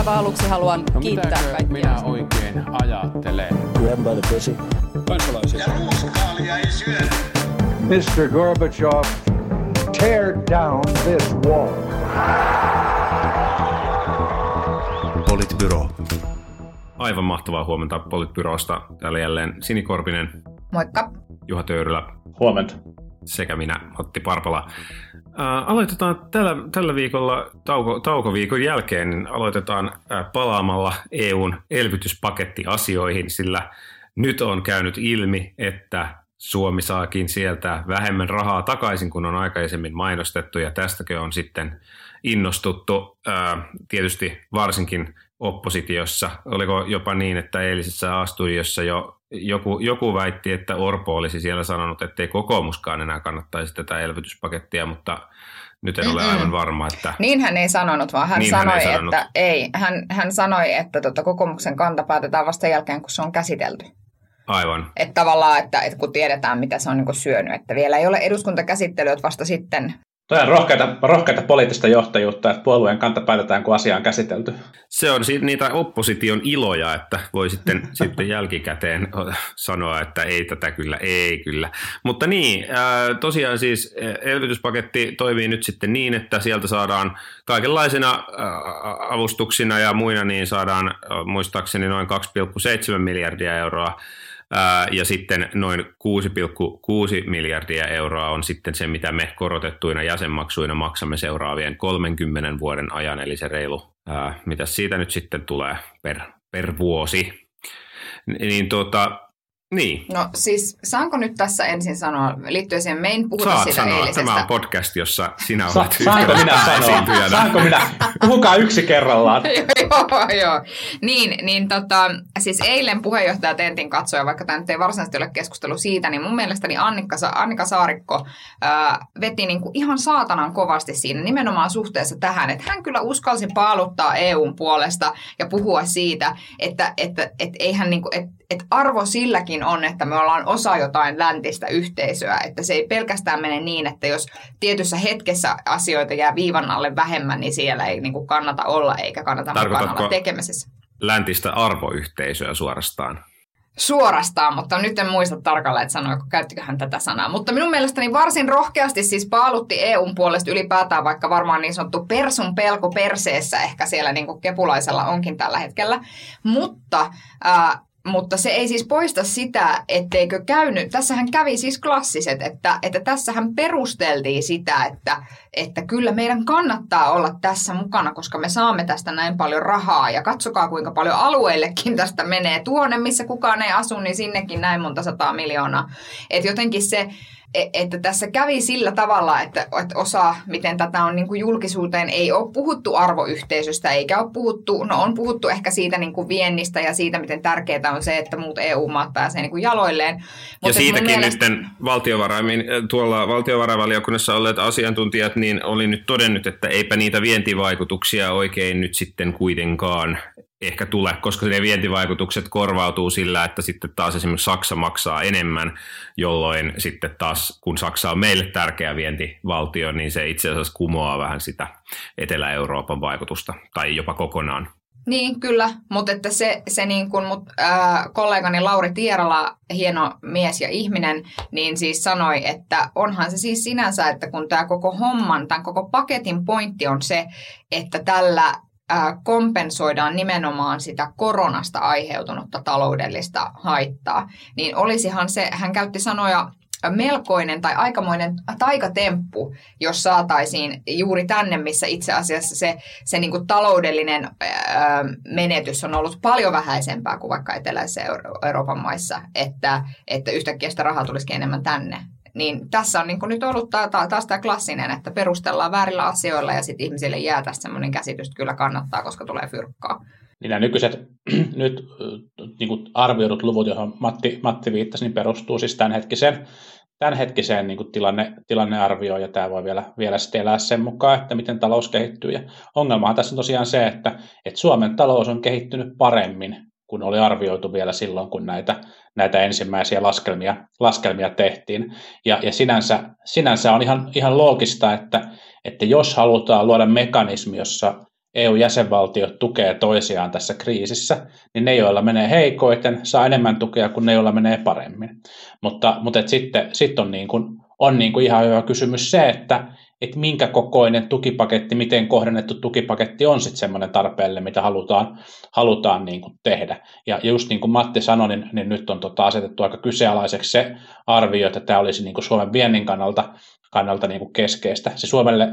aivan aluksi haluan no, kiittää kaikkia. minä oikein ajattelen? Grab by the pussy. Kansalaisia. Ja ruuskaalia ei syö. Mr. Gorbachev, tear down this wall. Politbyro. Aivan mahtavaa huomenta Politbyrosta. Täällä jälleen Sini Korpinen. Moikka. Juha Töyrylä. Huomenta. Sekä minä, Matti Parpala. Äh, aloitetaan tällä, tällä viikolla tauko, taukoviikon jälkeen, niin aloitetaan äh, palaamalla EUn elvytyspakettiasioihin, sillä nyt on käynyt ilmi, että Suomi saakin sieltä vähemmän rahaa takaisin kuin on aikaisemmin mainostettu ja tästäkin on sitten innostuttu äh, tietysti varsinkin oppositiossa. Oliko jopa niin, että eilisessä A-studiossa jo joku, joku väitti, että Orpo olisi siellä sanonut, että ei kokoomuskaan enää kannattaisi tätä elvytyspakettia, mutta nyt en ole aivan varma, että... Niin hän ei sanonut, vaan hän niin sanoi, hän ei sanonut. että ei. Hän, hän sanoi, että tota, kokoomuksen kanta päätetään vasta jälkeen, kun se on käsitelty. Aivan. Että tavallaan, että, että kun tiedetään, mitä se on niin syönyt, että vielä ei ole eduskuntakäsittelyä, että vasta sitten Tuo on rohkeita, rohkeita poliittista johtajuutta, että puolueen kanta päätetään, kun asia on käsitelty. Se on niitä opposition iloja, että voi sitten, sitten jälkikäteen sanoa, että ei tätä kyllä, ei kyllä. Mutta niin, tosiaan siis elvytyspaketti toimii nyt sitten niin, että sieltä saadaan kaikenlaisena avustuksina ja muina, niin saadaan muistaakseni noin 2,7 miljardia euroa ja sitten noin 6,6 miljardia euroa on sitten se, mitä me korotettuina jäsenmaksuina maksamme seuraavien 30 vuoden ajan, eli se reilu, mitä siitä nyt sitten tulee per, per vuosi. Niin tuota, niin. No siis saanko nyt tässä ensin sanoa, liittyen siihen, me ei puhuta Saat siitä sanoa, eilisestä. tämä on podcast, jossa sinä Sa- olet saanko minä sanoa? Saanko minä? Puhukaa yksi kerrallaan. joo, joo. Niin, niin tota, siis eilen puheenjohtaja Tentin katsoja, vaikka tämä nyt ei varsinaisesti ole keskustelu siitä, niin mun mielestäni Annikka, Annika Saarikko ää, veti niinku ihan saatanan kovasti siinä nimenomaan suhteessa tähän, että hän kyllä uskalsi paaluttaa EUn puolesta ja puhua siitä, että, että et eihän niinku, et, et arvo silläkin on, että me ollaan osa jotain läntistä yhteisöä, että se ei pelkästään mene niin, että jos tietyssä hetkessä asioita jää viivan alle vähemmän, niin siellä ei niin kuin kannata olla eikä kannata mukana olla tekemisessä. läntistä arvoyhteisöä suorastaan? Suorastaan, mutta nyt en muista tarkalleen, että sanoiko, käyttikö hän tätä sanaa. Mutta minun mielestäni varsin rohkeasti siis paalutti EUn puolesta ylipäätään, vaikka varmaan niin sanottu persun pelko perseessä ehkä siellä niin kuin kepulaisella onkin tällä hetkellä. Mutta äh, mutta se ei siis poista sitä, etteikö käynyt. Tässähän kävi siis klassiset, että, että tässähän perusteltiin sitä, että, että kyllä meidän kannattaa olla tässä mukana, koska me saamme tästä näin paljon rahaa. Ja katsokaa, kuinka paljon alueillekin tästä menee. Tuonne, missä kukaan ei asu, niin sinnekin näin monta sataa miljoonaa. Että jotenkin se että tässä kävi sillä tavalla, että, että osa, miten tätä on niin kuin julkisuuteen, ei ole puhuttu arvoyhteisöstä, eikä ole puhuttu, no on puhuttu ehkä siitä niin kuin viennistä ja siitä, miten tärkeää on se, että muut EU-maat pääsee niin kuin jaloilleen. Mutta ja siitäkin mielestä... valtiovarain, tuolla valtiovarainvaliokunnassa olleet asiantuntijat niin oli nyt todennut, että eipä niitä vientivaikutuksia oikein nyt sitten kuitenkaan ehkä tule, koska ne vientivaikutukset korvautuu sillä, että sitten taas esimerkiksi Saksa maksaa enemmän, jolloin sitten taas kun Saksa on meille tärkeä vientivaltio, niin se itse asiassa kumoaa vähän sitä Etelä-Euroopan vaikutusta tai jopa kokonaan. Niin, kyllä, mutta että se, se niin kuin mut, äh, kollegani Lauri Tierala, hieno mies ja ihminen, niin siis sanoi, että onhan se siis sinänsä, että kun tämä koko homman, tämän koko paketin pointti on se, että tällä kompensoidaan nimenomaan sitä koronasta aiheutunutta taloudellista haittaa, niin olisihan se, hän käytti sanoja melkoinen tai aikamoinen taikatemppu, jos saataisiin juuri tänne, missä itse asiassa se, se niin kuin taloudellinen menetys on ollut paljon vähäisempää kuin vaikka eteläisessä Euroopan maissa, että, että yhtäkkiä sitä rahaa tulisikin enemmän tänne. Niin tässä on niin nyt ollut taas tämä klassinen, että perustellaan väärillä asioilla ja sitten ihmisille jää tästä semmoinen käsitys, että kyllä kannattaa, koska tulee fyrkkaa. Niin nämä nykyiset nyt niin kuin arvioidut luvut, johon Matti, Matti viittasi, niin perustuu siis tämänhetkiseen, tämänhetkiseen niin kuin tilanne, tilannearvioon, ja tämä voi vielä, vielä sitten elää sen mukaan, että miten talous kehittyy. Ja ongelmahan tässä on tosiaan se, että, että Suomen talous on kehittynyt paremmin kuin oli arvioitu vielä silloin, kun näitä, näitä ensimmäisiä laskelmia, laskelmia tehtiin. Ja, ja sinänsä, sinänsä on ihan, ihan loogista, että, että jos halutaan luoda mekanismi, jossa, EU-jäsenvaltiot tukee toisiaan tässä kriisissä, niin ne, joilla menee heikoiten, saa enemmän tukea kuin ne, joilla menee paremmin. Mutta, mutta et sitten sit on, niin kuin, on niin kuin ihan hyvä kysymys se, että että minkä kokoinen tukipaketti, miten kohdennettu tukipaketti on sitten semmoinen tarpeelle, mitä halutaan, halutaan niin kuin tehdä. Ja just niin kuin Matti sanoi, niin, niin nyt on tota asetettu aika kyseenalaiseksi se arvio, että tämä olisi niin kuin Suomen viennin kannalta, kannalta niin kuin keskeistä. Se Suomelle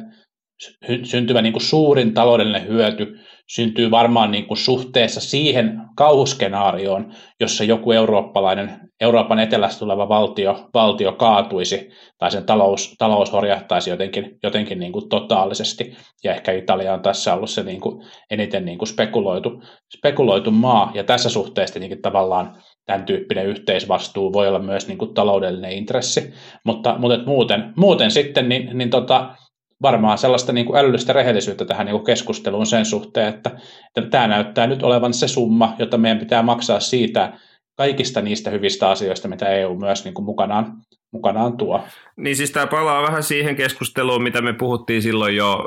syntyvä niin kuin suurin taloudellinen hyöty syntyy varmaan niin kuin suhteessa siihen kauhuskenaarioon, jossa joku eurooppalainen, Euroopan etelästä tuleva valtio, valtio kaatuisi tai sen talous, talous horjahtaisi jotenkin, jotenkin niin kuin totaalisesti. Ja ehkä Italia on tässä ollut se niin kuin eniten niin kuin spekuloitu, spekuloitu maa, ja tässä suhteessa tietenkin tavallaan tämän tyyppinen yhteisvastuu voi olla myös niin kuin taloudellinen intressi, mutta, mutta muuten, muuten sitten niin, niin tota, varmaan sellaista niin kuin älyllistä rehellisyyttä tähän niin kuin keskusteluun sen suhteen, että, että tämä näyttää nyt olevan se summa, jota meidän pitää maksaa siitä kaikista niistä hyvistä asioista, mitä EU myös niin kuin mukanaan, mukanaan tuo. Niin siis tämä palaa vähän siihen keskusteluun, mitä me puhuttiin silloin jo,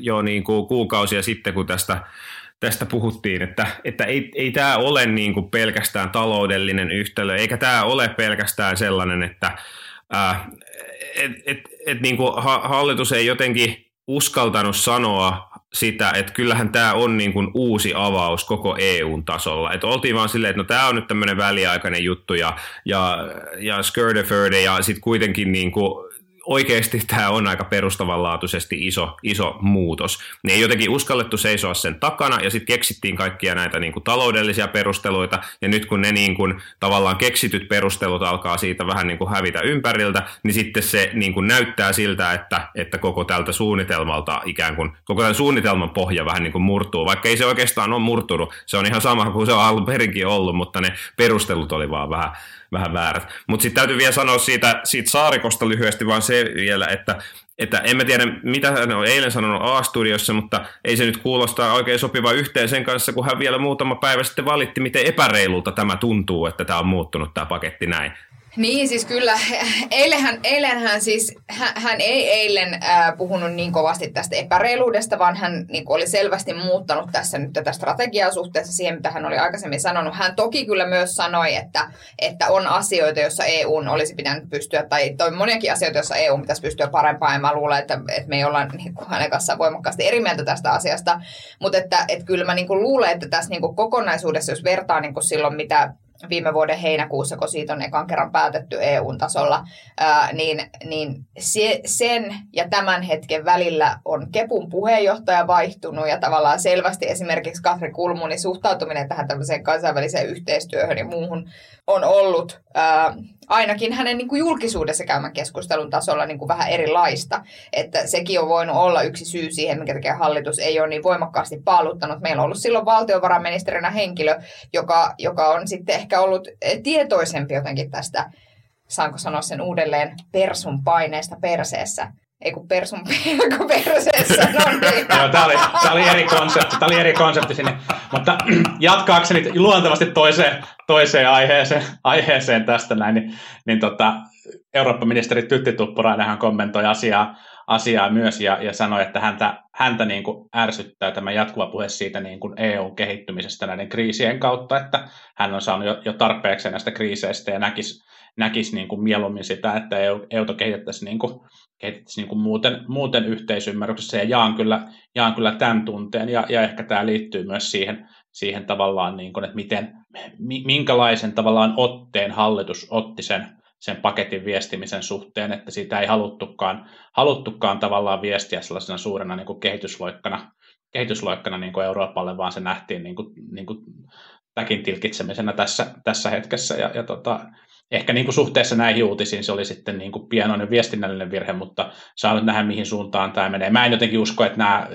jo niin kuin kuukausia sitten, kun tästä tästä puhuttiin, että, että ei, ei tämä ole niin kuin pelkästään taloudellinen yhtälö, eikä tämä ole pelkästään sellainen, että ää, et, et, et niin kuin hallitus ei jotenkin uskaltanut sanoa sitä, että kyllähän tämä on niin kuin uusi avaus koko EUn tasolla. Että oltiin vaan silleen, että no tämä on nyt tämmöinen väliaikainen juttu ja, ja, ja ja sitten kuitenkin niin kuin oikeasti tämä on aika perustavanlaatuisesti iso, iso muutos. Ne ei jotenkin uskallettu seisoa sen takana ja sitten keksittiin kaikkia näitä niin kuin taloudellisia perusteluita. Ja nyt kun ne niin kuin, tavallaan keksityt perustelut alkaa siitä vähän niin kuin hävitä ympäriltä, niin sitten se niin kuin näyttää siltä, että, että koko tältä suunnitelmalta ikään kuin, koko tämän suunnitelman pohja vähän niin kuin murtuu, vaikka ei se oikeastaan ole murtunut, se on ihan sama kuin se on alun perinkin ollut, mutta ne perustelut oli vaan vähän, vähän väärät. Mutta sitten täytyy vielä sanoa siitä, siitä saarikosta lyhyesti vaan se vielä, että, että en mä tiedä, mitä hän on eilen sanonut A-studiossa, mutta ei se nyt kuulosta oikein sopiva yhteen sen kanssa, kun hän vielä muutama päivä sitten valitti, miten epäreilulta tämä tuntuu, että tämä on muuttunut tämä paketti näin. Niin, siis kyllä. Eilenhän, eilenhän siis, hän, hän ei eilen äh, puhunut niin kovasti tästä epäreiluudesta, vaan hän niin oli selvästi muuttanut tässä nyt tätä strategiaa suhteessa siihen, mitä hän oli aikaisemmin sanonut. Hän toki kyllä myös sanoi, että, että on asioita, joissa EU olisi pitänyt pystyä, tai toi moniakin asioita, joissa EU pitäisi pystyä parempaan, ja mä luulen, että, että me ei olla niin kuin hänen kanssaan voimakkaasti eri mieltä tästä asiasta, mutta että, että kyllä mä niin kuin luulen, että tässä niin kuin kokonaisuudessa, jos vertaa niin kuin silloin, mitä viime vuoden heinäkuussa, kun siitä on ekan kerran päätetty EU-tasolla, niin, niin se, sen ja tämän hetken välillä on Kepun puheenjohtaja vaihtunut ja tavallaan selvästi esimerkiksi Katri Kulmunin suhtautuminen tähän tämmöiseen kansainväliseen yhteistyöhön ja muuhun on ollut ää, ainakin hänen niin kuin julkisuudessa käymän keskustelun tasolla niin kuin vähän erilaista. Että sekin on voinut olla yksi syy siihen, minkä takia hallitus ei ole niin voimakkaasti paaluttanut. Meillä on ollut silloin valtiovarainministerinä henkilö, joka, joka on sitten ehkä ollut tietoisempi jotenkin tästä, saanko sanoa sen uudelleen, persun paineesta perseessä ei kun persun pelko perseessä. No niin. Joo, tämä oli, oli eri konsepti, tämä oli eri konsepti sinne. Mutta jatkaakseni luontevasti toiseen, toiseen aiheeseen, aiheeseen tästä näin, niin, niin tota, Eurooppa-ministeri Tytti Tuppurainenhan kommentoi asiaa, asiaa myös ja, ja sanoi, että häntä, häntä niin kuin ärsyttää tämä jatkuva puhe siitä niin kuin EUn kehittymisestä näiden kriisien kautta, että hän on saanut jo, jo tarpeeksi näistä kriiseistä ja näkisi, näkisi niin kuin mieluummin sitä, että EU, EUta kehitettäisiin niin kuin kehitettäisiin niin kuin muuten, muuten yhteisymmärryksessä ja jaan kyllä, jaan kyllä tämän tunteen ja, ja ehkä tämä liittyy myös siihen, siihen tavallaan, niin kuin, että miten, minkälaisen tavallaan otteen hallitus otti sen, sen paketin viestimisen suhteen, että siitä ei haluttukaan, haluttukaan tavallaan viestiä sellaisena suurena niin kuin kehitysloikkana, kehitysloikkana niin kuin Euroopalle, vaan se nähtiin niin kuin, niin kuin täkin tilkitsemisenä tässä, tässä hetkessä. Ja, ja tota, ehkä niin kuin suhteessa näihin uutisiin se oli sitten niin kuin pienoinen viestinnällinen virhe, mutta saa nyt nähdä, mihin suuntaan tämä menee. Mä en jotenkin usko, että nämä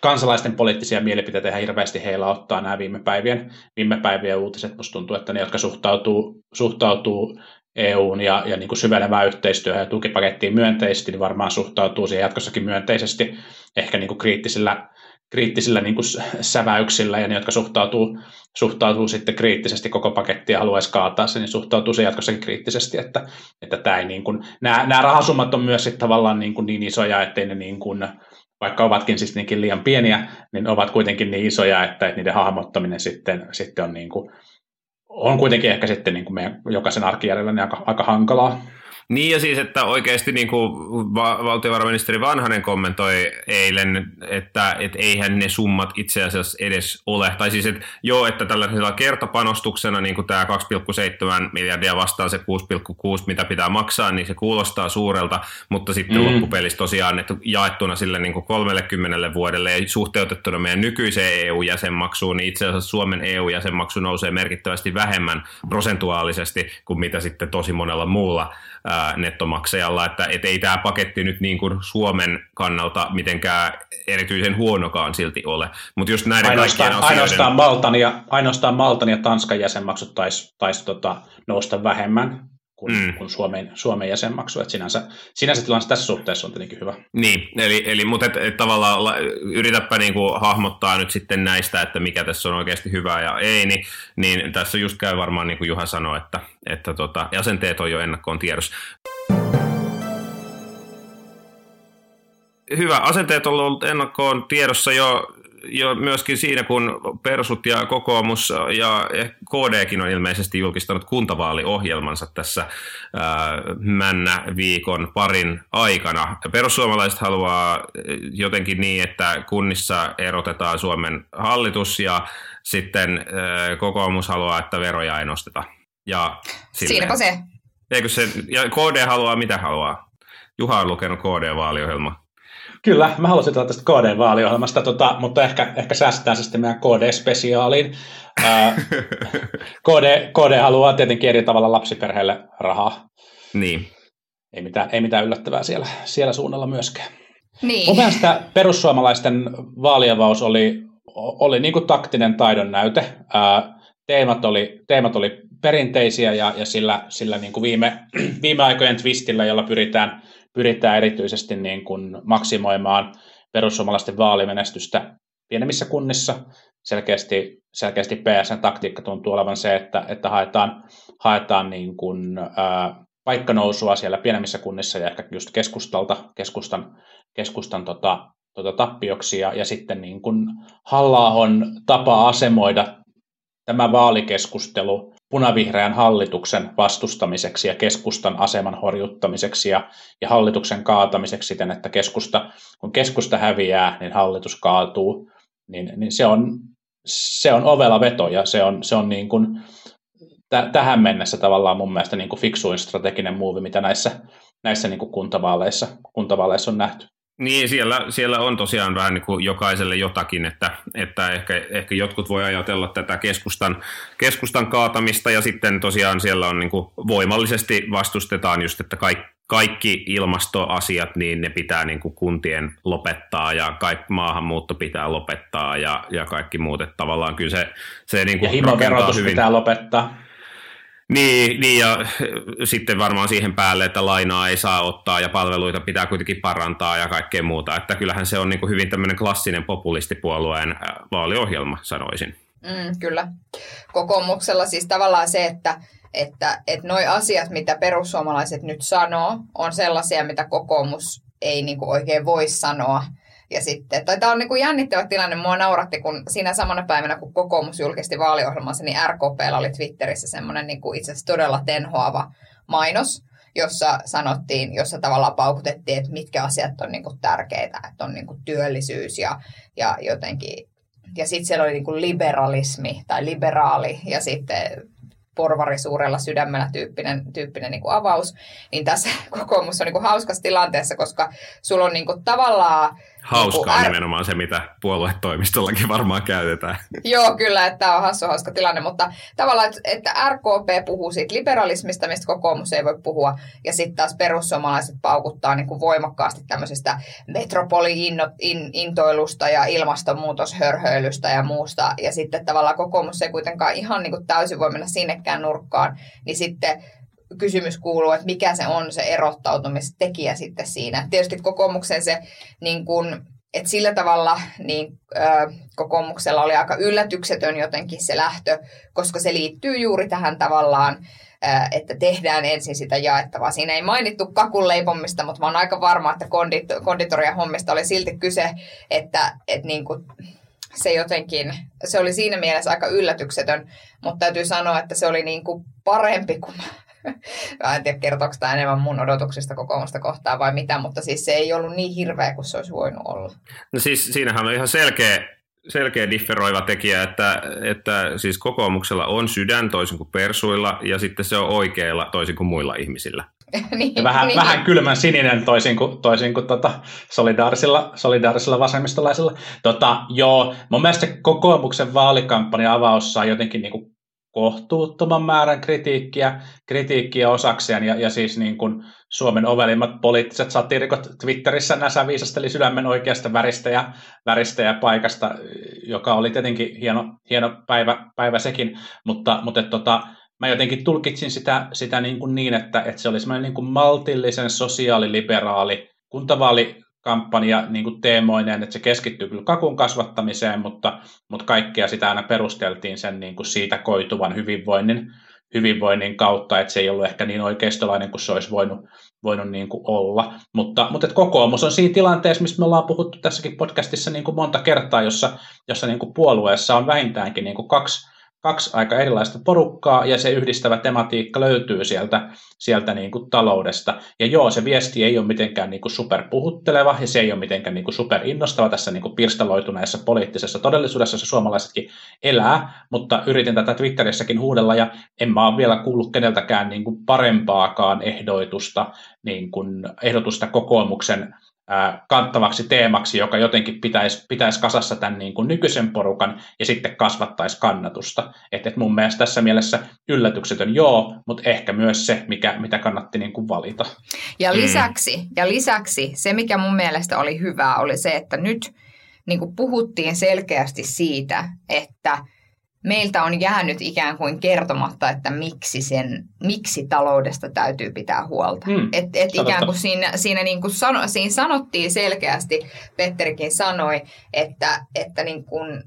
kansalaisten poliittisia mielipiteitä ihan hirveästi heillä ottaa nämä viime päivien, viime päivien uutiset. Musta tuntuu, että ne, jotka suhtautuu, suhtautuu EUn ja, ja niin kuin syvenevään yhteistyöhön ja tukipakettiin myönteisesti, niin varmaan suhtautuu siihen jatkossakin myönteisesti, ehkä niin kuin kriittisillä kriittisillä niin kuin säväyksillä ja ne, jotka suhtautuu, suhtautuu sitten kriittisesti koko pakettia haluaisi kaataa se, niin suhtautuu se jatkossakin kriittisesti, että, että tämä ei niin kuin, nämä, nämä rahasummat on myös sitten tavallaan niin, kuin niin isoja, ettei ne niin kuin, vaikka ovatkin siis niinkin liian pieniä, niin ovat kuitenkin niin isoja, että niiden hahmottaminen sitten, sitten on, niin kuin, on kuitenkin ehkä sitten niin kuin meidän jokaisen arkijärjellä niin aika, aika hankalaa. Niin ja siis, että oikeasti niin kuin va- valtiovarainministeri Vanhanen kommentoi eilen, että et eihän ne summat itse asiassa edes ole. Tai siis, että joo, että tällaisella kertapanostuksena niin kuin tämä 2,7 miljardia vastaan se 6,6, mitä pitää maksaa, niin se kuulostaa suurelta, mutta sitten mm. loppupelissä tosiaan että jaettuna sille niin kuin 30 vuodelle ja suhteutettuna meidän nykyiseen EU-jäsenmaksuun, niin itse asiassa Suomen EU-jäsenmaksu nousee merkittävästi vähemmän prosentuaalisesti kuin mitä sitten tosi monella muulla ää, nettomaksajalla, että et ei tämä paketti nyt niin kuin Suomen kannalta mitenkään erityisen huonokaan silti ole. Mutta just näiden ainoastaan, kaikkien asioiden... ainoastaan, Maltan ja, ainoastaan Maltan ja Tanskan jäsenmaksut taisi tais, tota, nousta vähemmän kuin, mm. kuin Suomen, Suomen jäsenmaksu. Et sinänsä, sinänsä tilanne tässä suhteessa on tietenkin hyvä. Niin, eli, eli mutta et, et tavallaan la, yritäpä niinku hahmottaa nyt sitten näistä, että mikä tässä on oikeasti hyvää ja ei, niin, niin tässä just käy varmaan niin kuin Juha sanoi, että, että tota, jäsenteet on jo ennakkoon tiedossa. Hyvä, asenteet on ollut ennakkoon tiedossa jo jo myöskin siinä, kun Persut ja kokoomus ja KDkin on ilmeisesti julkistanut kuntavaaliohjelmansa tässä ää, männä viikon parin aikana. Perussuomalaiset haluaa jotenkin niin, että kunnissa erotetaan Suomen hallitus ja sitten ää, kokoomus haluaa, että veroja ei nosteta. Ja Siinäpä se. Eikö se, ja KD haluaa mitä haluaa? Juha on lukenut KD-vaaliohjelmaa. Kyllä, mä haluaisin tulla tästä KD-vaaliohjelmasta, tota, mutta ehkä, ehkä säästetään se sitten meidän KD-spesiaaliin. KD, KD haluaa tietenkin eri tavalla lapsiperheelle rahaa. Niin. Ei mitään, ei mitään yllättävää siellä, siellä suunnalla myöskään. Niin. Mun mielestä perussuomalaisten vaaliavaus oli, oli niin kuin taktinen taidon näyte. teemat, oli, teemat oli perinteisiä ja, ja sillä, sillä niin kuin viime, viime aikojen twistillä, jolla pyritään – pyritään erityisesti niin kuin maksimoimaan perussuomalaisten vaalimenestystä pienemmissä kunnissa. Selkeästi, selkeästi PSN taktiikka tuntuu olevan se, että, että haetaan, haetaan niin kuin, ää, paikkanousua siellä pienemmissä kunnissa ja ehkä just keskustalta, keskustan, keskustan tota, tota tappioksi ja, ja sitten niin kuin halla tapa asemoida tämä vaalikeskustelu punavihreän hallituksen vastustamiseksi ja keskustan aseman horjuttamiseksi ja, ja hallituksen kaatamiseksi siten, että keskusta, kun keskusta häviää, niin hallitus kaatuu, niin, niin se, on, se on ovela veto ja se on, se on niin kuin, t- tähän mennessä tavallaan mun mielestä niin kuin fiksuin strateginen muuvi, mitä näissä, näissä niin kuin kuntavaaleissa, kuntavaaleissa on nähty. Niin, siellä, siellä on tosiaan vähän niin kuin jokaiselle jotakin, että, että ehkä, ehkä jotkut voi ajatella tätä keskustan, keskustan kaatamista ja sitten tosiaan siellä on niin kuin voimallisesti vastustetaan just, että kaikki, kaikki ilmastoasiat, niin ne pitää niin kuin kuntien lopettaa ja kaikki maahanmuutto pitää lopettaa ja, ja kaikki muut, että tavallaan kyllä se, se niin kuin ja hyvin. pitää lopettaa. Niin, niin, ja sitten varmaan siihen päälle, että lainaa ei saa ottaa ja palveluita pitää kuitenkin parantaa ja kaikkea muuta. Että kyllähän se on niin kuin hyvin tämmöinen klassinen populistipuolueen vaaliohjelma, sanoisin. Mm, kyllä. Kokoomuksella siis tavallaan se, että että, että noi asiat, mitä perussuomalaiset nyt sanoo, on sellaisia, mitä kokoomus ei niin kuin oikein voi sanoa. Ja sitten, tai tämä on niin kuin jännittävä tilanne, mua nauratti, kun siinä samana päivänä, kun kokoomus julkisti vaaliohjelmansa, niin RKP oli Twitterissä semmoinen niin kuin itse asiassa todella tenhoava mainos, jossa sanottiin, jossa tavallaan paukutettiin, että mitkä asiat on niin kuin tärkeitä, että on niin kuin työllisyys ja, ja jotenkin, ja sitten siellä oli niin kuin liberalismi tai liberaali ja sitten porvari suurella sydämellä tyyppinen, tyyppinen niin kuin avaus, niin tässä kokoomus on niin kuin hauskassa tilanteessa, koska sulla on niin kuin tavallaan Hauskaa niin R... nimenomaan se, mitä puoluetoimistollakin varmaan käytetään. Joo, kyllä, että tämä on hassu hauska tilanne, mutta tavallaan, että RKP puhuu siitä liberalismista, mistä kokoomus ei voi puhua, ja sitten taas perussuomalaiset paukuttaa niin kuin voimakkaasti tämmöisestä metropoli-intoilusta ja ilmastonmuutoshörhöilystä ja muusta, ja sitten tavallaan kokoomus ei kuitenkaan ihan niin kuin täysin voi mennä sinnekään nurkkaan, niin sitten kysymys kuuluu, että mikä se on se erottautumistekijä sitten siinä. Tietysti kokoomuksen se niin kuin, et sillä tavalla niin, ö, kokoomuksella oli aika yllätyksetön jotenkin se lähtö, koska se liittyy juuri tähän tavallaan, että tehdään ensin sitä jaettavaa. Siinä ei mainittu kakun leipomista, mutta mä oon aika varma, että kondit, konditoria hommista oli silti kyse, että et niin kuin, se jotenkin, se oli siinä mielessä aika yllätyksetön, mutta täytyy sanoa, että se oli niin kuin parempi kuin en tiedä, kertooko tämä enemmän mun odotuksista kokoomusta kohtaan vai mitä, mutta siis se ei ollut niin hirveä kuin se olisi voinut olla. No siis siinähän on ihan selkeä, selkeä differoiva tekijä, että, että siis kokoomuksella on sydän toisin kuin persuilla ja sitten se on oikeilla toisin kuin muilla ihmisillä. niin, ja vähän, niin. vähän kylmän sininen toisin kuin, toisin kuin tota, solidaarisilla, solidaarisilla vasemmistolaisilla. Tota, joo, mun mielestä kokoomuksen vaalikampanja avaus saa jotenkin niin kuin kohtuuttoman määrän kritiikkiä, kritiikkiä osakseen, ja, ja siis niin kuin Suomen ovelimmat poliittiset satirikot Twitterissä näsä viisasteli sydämen oikeasta väristä ja, väristä ja paikasta, joka oli tietenkin hieno, hieno päivä, päivä sekin, mutta, mutta et, tota, mä jotenkin tulkitsin sitä, sitä niin, kuin niin että, että se oli semmoinen niin kuin maltillisen sosiaaliliberaali kuntavaali kampanja niin kuin teemoinen, että se keskittyy kyllä kakun kasvattamiseen, mutta, mutta kaikkea sitä aina perusteltiin sen niin kuin siitä koituvan hyvinvoinnin, hyvinvoinnin kautta, että se ei ollut ehkä niin oikeistolainen kuin se olisi voinut, voinut niin kuin olla. Mutta, mutta että kokoomus on siinä tilanteessa, mistä me ollaan puhuttu tässäkin podcastissa niin kuin monta kertaa, jossa, jossa niin kuin puolueessa on vähintäänkin niin kuin kaksi kaksi aika erilaista porukkaa ja se yhdistävä tematiikka löytyy sieltä, sieltä niin kuin taloudesta. Ja joo, se viesti ei ole mitenkään niin kuin superpuhutteleva ja se ei ole mitenkään niin kuin superinnostava tässä niin kuin pirstaloituneessa poliittisessa todellisuudessa, jossa suomalaisetkin elää, mutta yritin tätä Twitterissäkin huudella ja en mä ole vielä kuullut keneltäkään niin kuin parempaakaan ehdoitusta, niin kuin ehdotusta kokoomuksen kanttavaksi teemaksi, joka jotenkin pitäisi, pitäisi kasassa tämän niin kuin nykyisen porukan ja sitten kasvattaisi kannatusta. Että et mun mielestä tässä mielessä yllätyksetön joo, mutta ehkä myös se, mikä, mitä kannatti niin kuin valita. Ja mm. lisäksi, mm. ja lisäksi se, mikä mun mielestä oli hyvää, oli se, että nyt niin kuin puhuttiin selkeästi siitä, että – meiltä on jäänyt ikään kuin kertomatta, että miksi, sen, miksi taloudesta täytyy pitää huolta. Mm, et, et ikään kuin siinä, siinä, niin kuin sano, siinä sanottiin selkeästi, Petterikin sanoi, että, että niin kuin,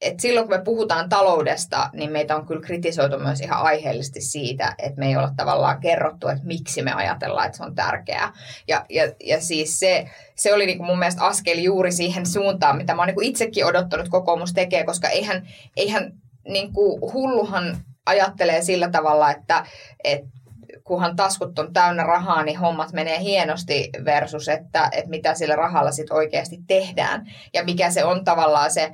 et silloin kun me puhutaan taloudesta, niin meitä on kyllä kritisoitu myös ihan aiheellisesti siitä, että me ei olla tavallaan kerrottu, että miksi me ajatellaan, että se on tärkeää. Ja, ja, ja siis se, se oli niin kuin mun mielestä askel juuri siihen suuntaan, mitä mä oon niin itsekin odottanut kokoomus tekee, koska eihän, eihän niin kuin hulluhan ajattelee sillä tavalla, että, että kunhan taskut on täynnä rahaa, niin hommat menee hienosti versus, että, että mitä sillä rahalla sitten oikeasti tehdään. Ja mikä se on tavallaan se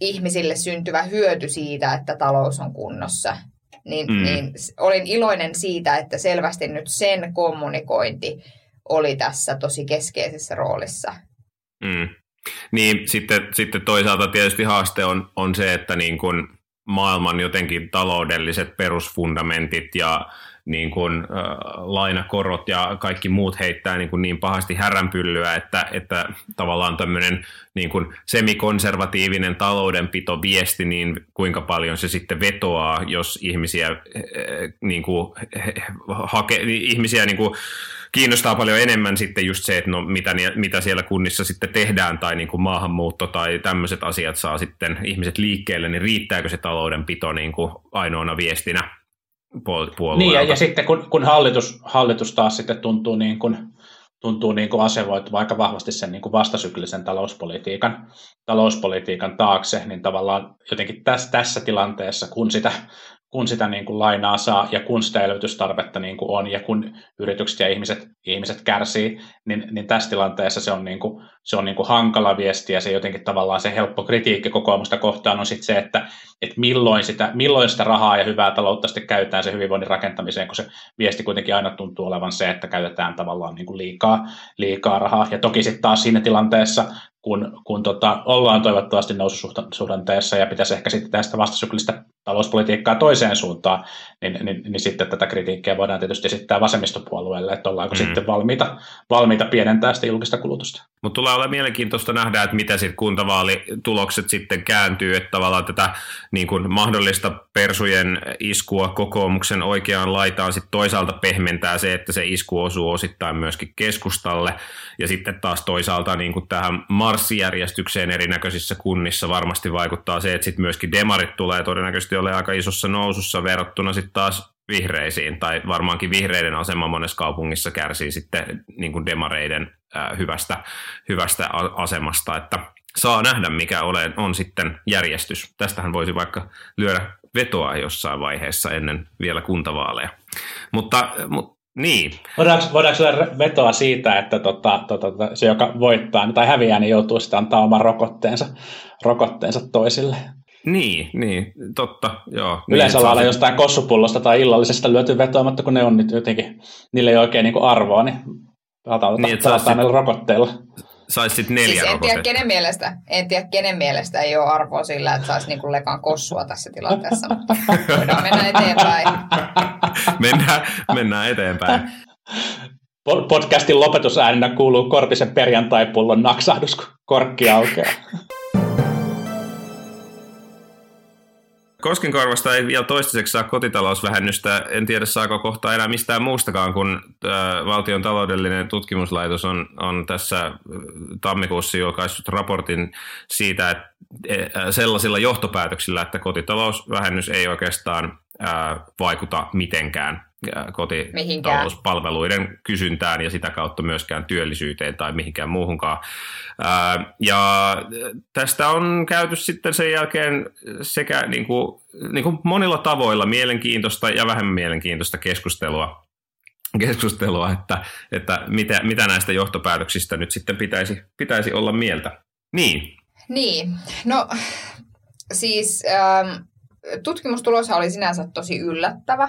ihmisille syntyvä hyöty siitä, että talous on kunnossa. Niin, mm. niin olin iloinen siitä, että selvästi nyt sen kommunikointi oli tässä tosi keskeisessä roolissa. Mm. Niin, sitten, sitten toisaalta tietysti haaste on, on se, että niin kun maailman jotenkin taloudelliset perusfundamentit ja niin kuin, äh, lainakorot ja kaikki muut heittää niin, kuin niin pahasti häränpyllyä, että, että tavallaan tämmöinen niin kuin semikonservatiivinen taloudenpito viesti, niin kuinka paljon se sitten vetoaa, jos ihmisiä, äh, niin kuin, hake, ihmisiä niin kuin, kiinnostaa paljon enemmän sitten just se, että no mitä, mitä siellä kunnissa sitten tehdään tai niin kuin maahanmuutto tai tämmöiset asiat saa sitten ihmiset liikkeelle, niin riittääkö se taloudenpito niin kuin ainoana viestinä puolueelta? Niin ja, ja sitten kun, kun hallitus, hallitus taas sitten tuntuu niin kuin, tuntuu niin kuin asevoituva aika vahvasti sen niin kuin vastasyklisen talouspolitiikan, talouspolitiikan taakse, niin tavallaan jotenkin tässä, tässä tilanteessa, kun sitä kun sitä niin kuin lainaa saa ja kun sitä elvytystarvetta niin kuin on ja kun yritykset ja ihmiset, ihmiset kärsii, niin, niin tässä tilanteessa se on, niin kuin, se on niin kuin hankala viesti ja se jotenkin tavallaan se helppo kritiikki kokoomusta kohtaan on sitten se, että, että milloin, sitä, milloin sitä rahaa ja hyvää taloutta sitten käytetään se hyvinvoinnin rakentamiseen, kun se viesti kuitenkin aina tuntuu olevan se, että käytetään tavallaan niin kuin liikaa, liikaa rahaa. Ja toki sitten taas siinä tilanteessa kun, kun tota, ollaan toivottavasti noususuhdanteessa ja pitäisi ehkä sitten tästä vastasyklistä talouspolitiikkaa toiseen suuntaan, niin, niin, niin sitten tätä kritiikkiä voidaan tietysti esittää vasemmistopuolueelle, että ollaanko mm. sitten valmiita, valmiita pienentää sitä julkista kulutusta. Mutta tulee olla mielenkiintoista nähdä, että mitä sitten kuntavaalitulokset sitten kääntyy, että tavallaan tätä niin kuin mahdollista persujen iskua kokoomuksen oikeaan laitaan sitten toisaalta pehmentää se, että se isku osuu osittain myöskin keskustalle, ja sitten taas toisaalta niin kuin tähän marssijärjestykseen erinäköisissä kunnissa varmasti vaikuttaa se, että sitten myöskin demarit tulee todennäköisesti ole aika isossa nousussa verrattuna sitten taas vihreisiin, tai varmaankin vihreiden asema monessa kaupungissa kärsii sitten niin kuin demareiden hyvästä, hyvästä asemasta, että saa nähdä, mikä ole, on sitten järjestys. Tästähän voisi vaikka lyödä vetoa jossain vaiheessa ennen vielä kuntavaaleja. Mutta, mutta niin. Voidaanko, voidaanko lyödä vetoa siitä, että tota, tota, tota, se, joka voittaa tai häviää, niin joutuu sitten antaa oman rokotteensa, rokotteensa toisille? Niin, niin, totta, joo. Yleensä niin, ollaan jostain kossupullosta tai illallisesta lyöty vetoa, mutta kun ne on nyt jotenkin, niille ei oikein niin arvoa, niin pelataan, niin, pelataan näillä rokotteilla. Saisi sitten neljä siis en tiedä, kenen mielestä, en tiedä, kenen mielestä ei ole arvoa sillä, että saisi niinku lekan kossua tässä tilanteessa, mutta voidaan mennä eteenpäin. mennään, mennään eteenpäin. Podcastin lopetusääninä kuuluu Korpisen perjantaipullon naksahdus, kun korkki aukeaa. Koskenkorvasta ei vielä toistaiseksi saa kotitalousvähennystä. En tiedä saako kohta enää mistään muustakaan, kun valtion taloudellinen tutkimuslaitos on, on tässä tammikuussa julkaissut raportin siitä, että e, sellaisilla johtopäätöksillä, että kotitalousvähennys ei oikeastaan vaikuta mitenkään kotitalouspalveluiden kysyntään ja sitä kautta myöskään työllisyyteen tai mihinkään muuhunkaan. Ja tästä on käyty sitten sen jälkeen sekä niin kuin, niin kuin monilla tavoilla mielenkiintoista ja vähemmän mielenkiintoista keskustelua keskustelua, että, että mitä, mitä näistä johtopäätöksistä nyt sitten pitäisi, pitäisi olla mieltä. Niin. Niin, no siis ähm, tutkimustulos oli sinänsä tosi yllättävä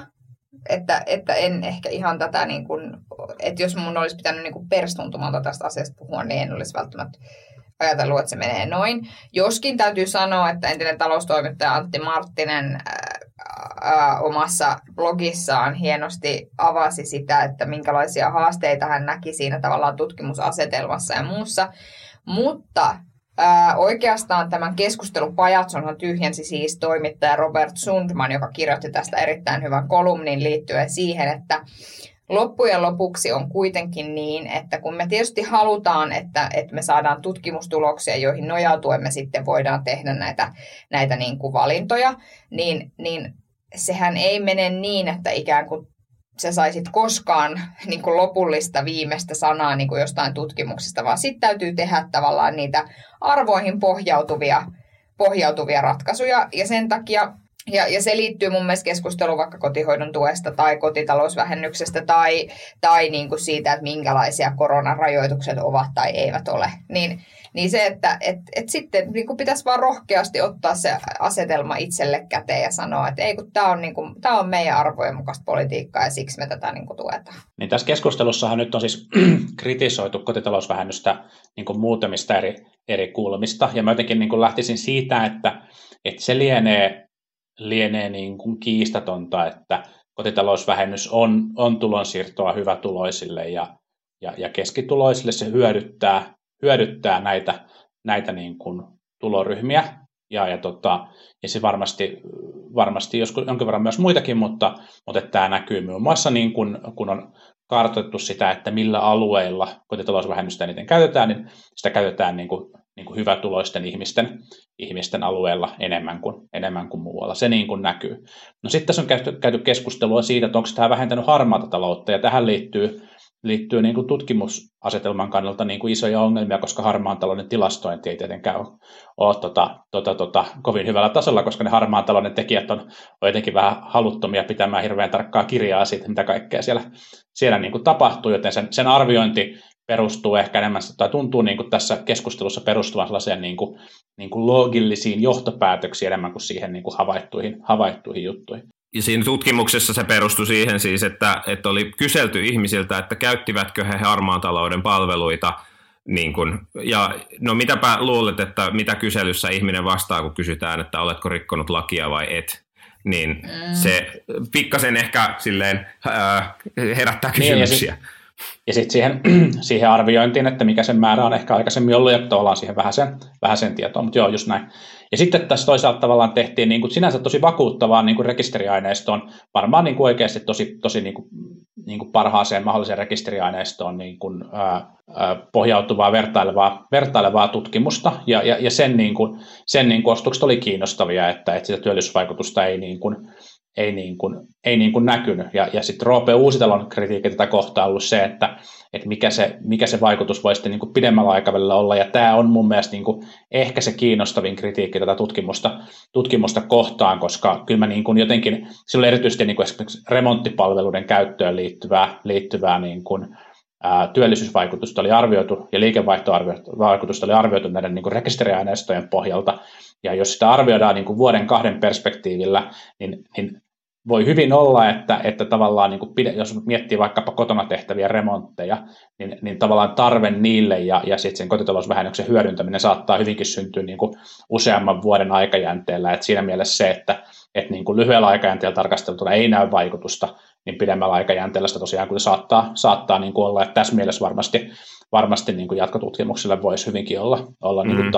että, että en ehkä ihan tätä, niin kuin, että jos mun olisi pitänyt niin perstuntumalta tästä asiasta puhua, niin en olisi välttämättä ajatellut, että se menee noin. Joskin täytyy sanoa, että entinen taloustoimittaja Antti Marttinen ää, ää, omassa blogissaan hienosti avasi sitä, että minkälaisia haasteita hän näki siinä tavallaan tutkimusasetelmassa ja muussa. Mutta Ää, oikeastaan tämän keskustelupajatsonhan tyhjensi siis toimittaja Robert Sundman, joka kirjoitti tästä erittäin hyvän kolumnin liittyen siihen, että loppujen lopuksi on kuitenkin niin, että kun me tietysti halutaan, että, että me saadaan tutkimustuloksia, joihin nojautuen me sitten voidaan tehdä näitä, näitä niin kuin valintoja, niin, niin sehän ei mene niin, että ikään kuin sä saisit koskaan niin kuin lopullista viimeistä sanaa niin kuin jostain tutkimuksesta, vaan sitten täytyy tehdä tavallaan niitä arvoihin pohjautuvia, pohjautuvia ratkaisuja. Ja sen takia, ja, ja se liittyy mun mielestä keskusteluun vaikka kotihoidon tuesta tai kotitalousvähennyksestä tai, tai niin kuin siitä, että minkälaisia koronarajoitukset ovat tai eivät ole. Niin, niin se, että et, et sitten niin kuin pitäisi vaan rohkeasti ottaa se asetelma itselle käteen ja sanoa, että ei kun tämä on, niin on meidän arvojen mukaista politiikkaa ja siksi me tätä niin kuin tuetaan. Niin tässä keskustelussahan nyt on siis kritisoitu kotitalousvähennystä niin kuin muutamista eri, eri kulmista ja mä jotenkin niin kuin lähtisin siitä, että, että se lienee, lienee niin kuin kiistatonta, että kotitalousvähennys on, on tulonsiirtoa hyvätuloisille ja, ja, ja keskituloisille se hyödyttää hyödyttää näitä, näitä niin kuin tuloryhmiä. Ja, ja, tota, ja se varmasti, varmasti joskus, jonkin verran myös muitakin, mutta, mutta tämä näkyy muun muassa niin kun, kun on kartoitettu sitä, että millä alueilla kotitalousvähennystä eniten käytetään, niin sitä käytetään niin kuin, niin kuin hyvätuloisten ihmisten, ihmisten alueella enemmän kuin, enemmän kuin muualla. Se niin kuin näkyy. No sitten tässä on käyty, käyty keskustelua siitä, että onko tämä vähentänyt harmaata taloutta, ja tähän liittyy liittyy niin kuin tutkimusasetelman kannalta niin kuin isoja ongelmia, koska harmaan talouden tilastointi ei tietenkään ole, ole tota, tota, tota, kovin hyvällä tasolla, koska ne harmaan talouden tekijät on, on jotenkin vähän haluttomia pitämään hirveän tarkkaa kirjaa siitä, mitä kaikkea siellä, siellä niin kuin tapahtuu, joten sen, sen arviointi perustuu ehkä enemmän, tai tuntuu niin kuin tässä keskustelussa perustuvan sellaiseen niin kuin, niin kuin loogillisiin johtopäätöksiin enemmän kuin siihen niin kuin havaittuihin, havaittuihin juttuihin. Ja siinä tutkimuksessa se perustui siihen siis, että, että oli kyselty ihmisiltä, että käyttivätkö he harmaan talouden palveluita. Niin kun, ja no mitäpä luulet, että mitä kyselyssä ihminen vastaa, kun kysytään, että oletko rikkonut lakia vai et. Niin mm. se pikkasen ehkä silleen ää, herättää kysymyksiä. Niin, ja sitten siihen, siihen arviointiin, että mikä sen määrä on ehkä aikaisemmin ollut, ja tavallaan siihen vähän sen, vähän sen tietoa, mutta joo, just näin. Ja sitten tässä toisaalta tavallaan tehtiin niin kuin sinänsä tosi vakuuttavaa niin kuin rekisteriaineistoon, varmaan niin kuin oikeasti tosi, tosi niin kuin, niin kuin parhaaseen mahdolliseen rekisteriaineistoon niin kuin, ää, ää, pohjautuvaa vertailevaa, vertailevaa tutkimusta, ja, ja, ja sen, niin kuin, sen niin kuin ostukset oli kiinnostavia, että, että sitä työllisyysvaikutusta ei niin kuin, ei, niin kuin, ei niin kuin näkynyt. Ja, ja sitten Roope Uusitalon kritiikki tätä kohtaa ollut se, että, että mikä, se, mikä se vaikutus voi sitten niin kuin pidemmällä aikavälillä olla. Ja tämä on mun mielestä niin kuin ehkä se kiinnostavin kritiikki tätä tutkimusta, tutkimusta kohtaan, koska kyllä mä niin kuin jotenkin, sillä erityisesti niin kuin esimerkiksi remonttipalveluiden käyttöön liittyvää, liittyvää niin kuin, ää, työllisyysvaikutusta oli arvioitu ja liikevaihtovaikutusta oli arvioitu näiden niin kuin rekisteriaineistojen pohjalta, ja jos sitä arvioidaan niin kuin vuoden kahden perspektiivillä, niin, niin voi hyvin olla, että, että tavallaan niin kuin, jos miettii vaikkapa kotona tehtäviä remontteja, niin, niin tavallaan tarve niille ja, ja sitten sen kotitalousvähennyksen hyödyntäminen saattaa hyvinkin syntyä niin kuin useamman vuoden aikajänteellä. Et siinä mielessä se, että, että niin kuin lyhyellä aikajänteellä tarkasteltuna ei näy vaikutusta, niin pidemmällä aikajänteellä sitä tosiaan kun saattaa, saattaa niin kuin olla, että tässä mielessä varmasti, varmasti niin kuin jatkotutkimukselle voisi hyvinkin olla, olla niin kuin mm.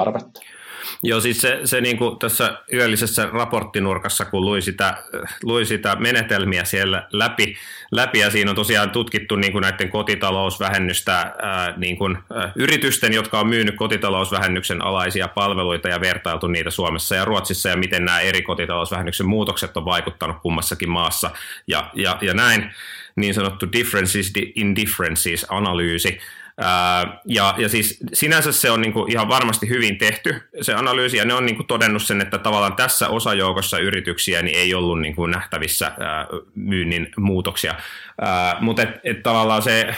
Joo, siis se, se niin kuin tässä yöllisessä raporttinurkassa, kun luin sitä, luin sitä menetelmiä siellä läpi, läpi, ja siinä on tosiaan tutkittu niin kuin näiden kotitalousvähennystä ää, niin kuin, ää, yritysten, jotka on myynyt kotitalousvähennyksen alaisia palveluita ja vertailtu niitä Suomessa ja Ruotsissa, ja miten nämä eri kotitalousvähennyksen muutokset on vaikuttanut kummassakin maassa, ja, ja, ja näin niin sanottu differences in differences analyysi, ja, ja siis sinänsä se on niin kuin ihan varmasti hyvin tehty se analyysi, ja ne on niin kuin todennut sen, että tavallaan tässä osajoukossa yrityksiä niin ei ollut niin kuin nähtävissä myynnin muutoksia. Mutta et, et tavallaan se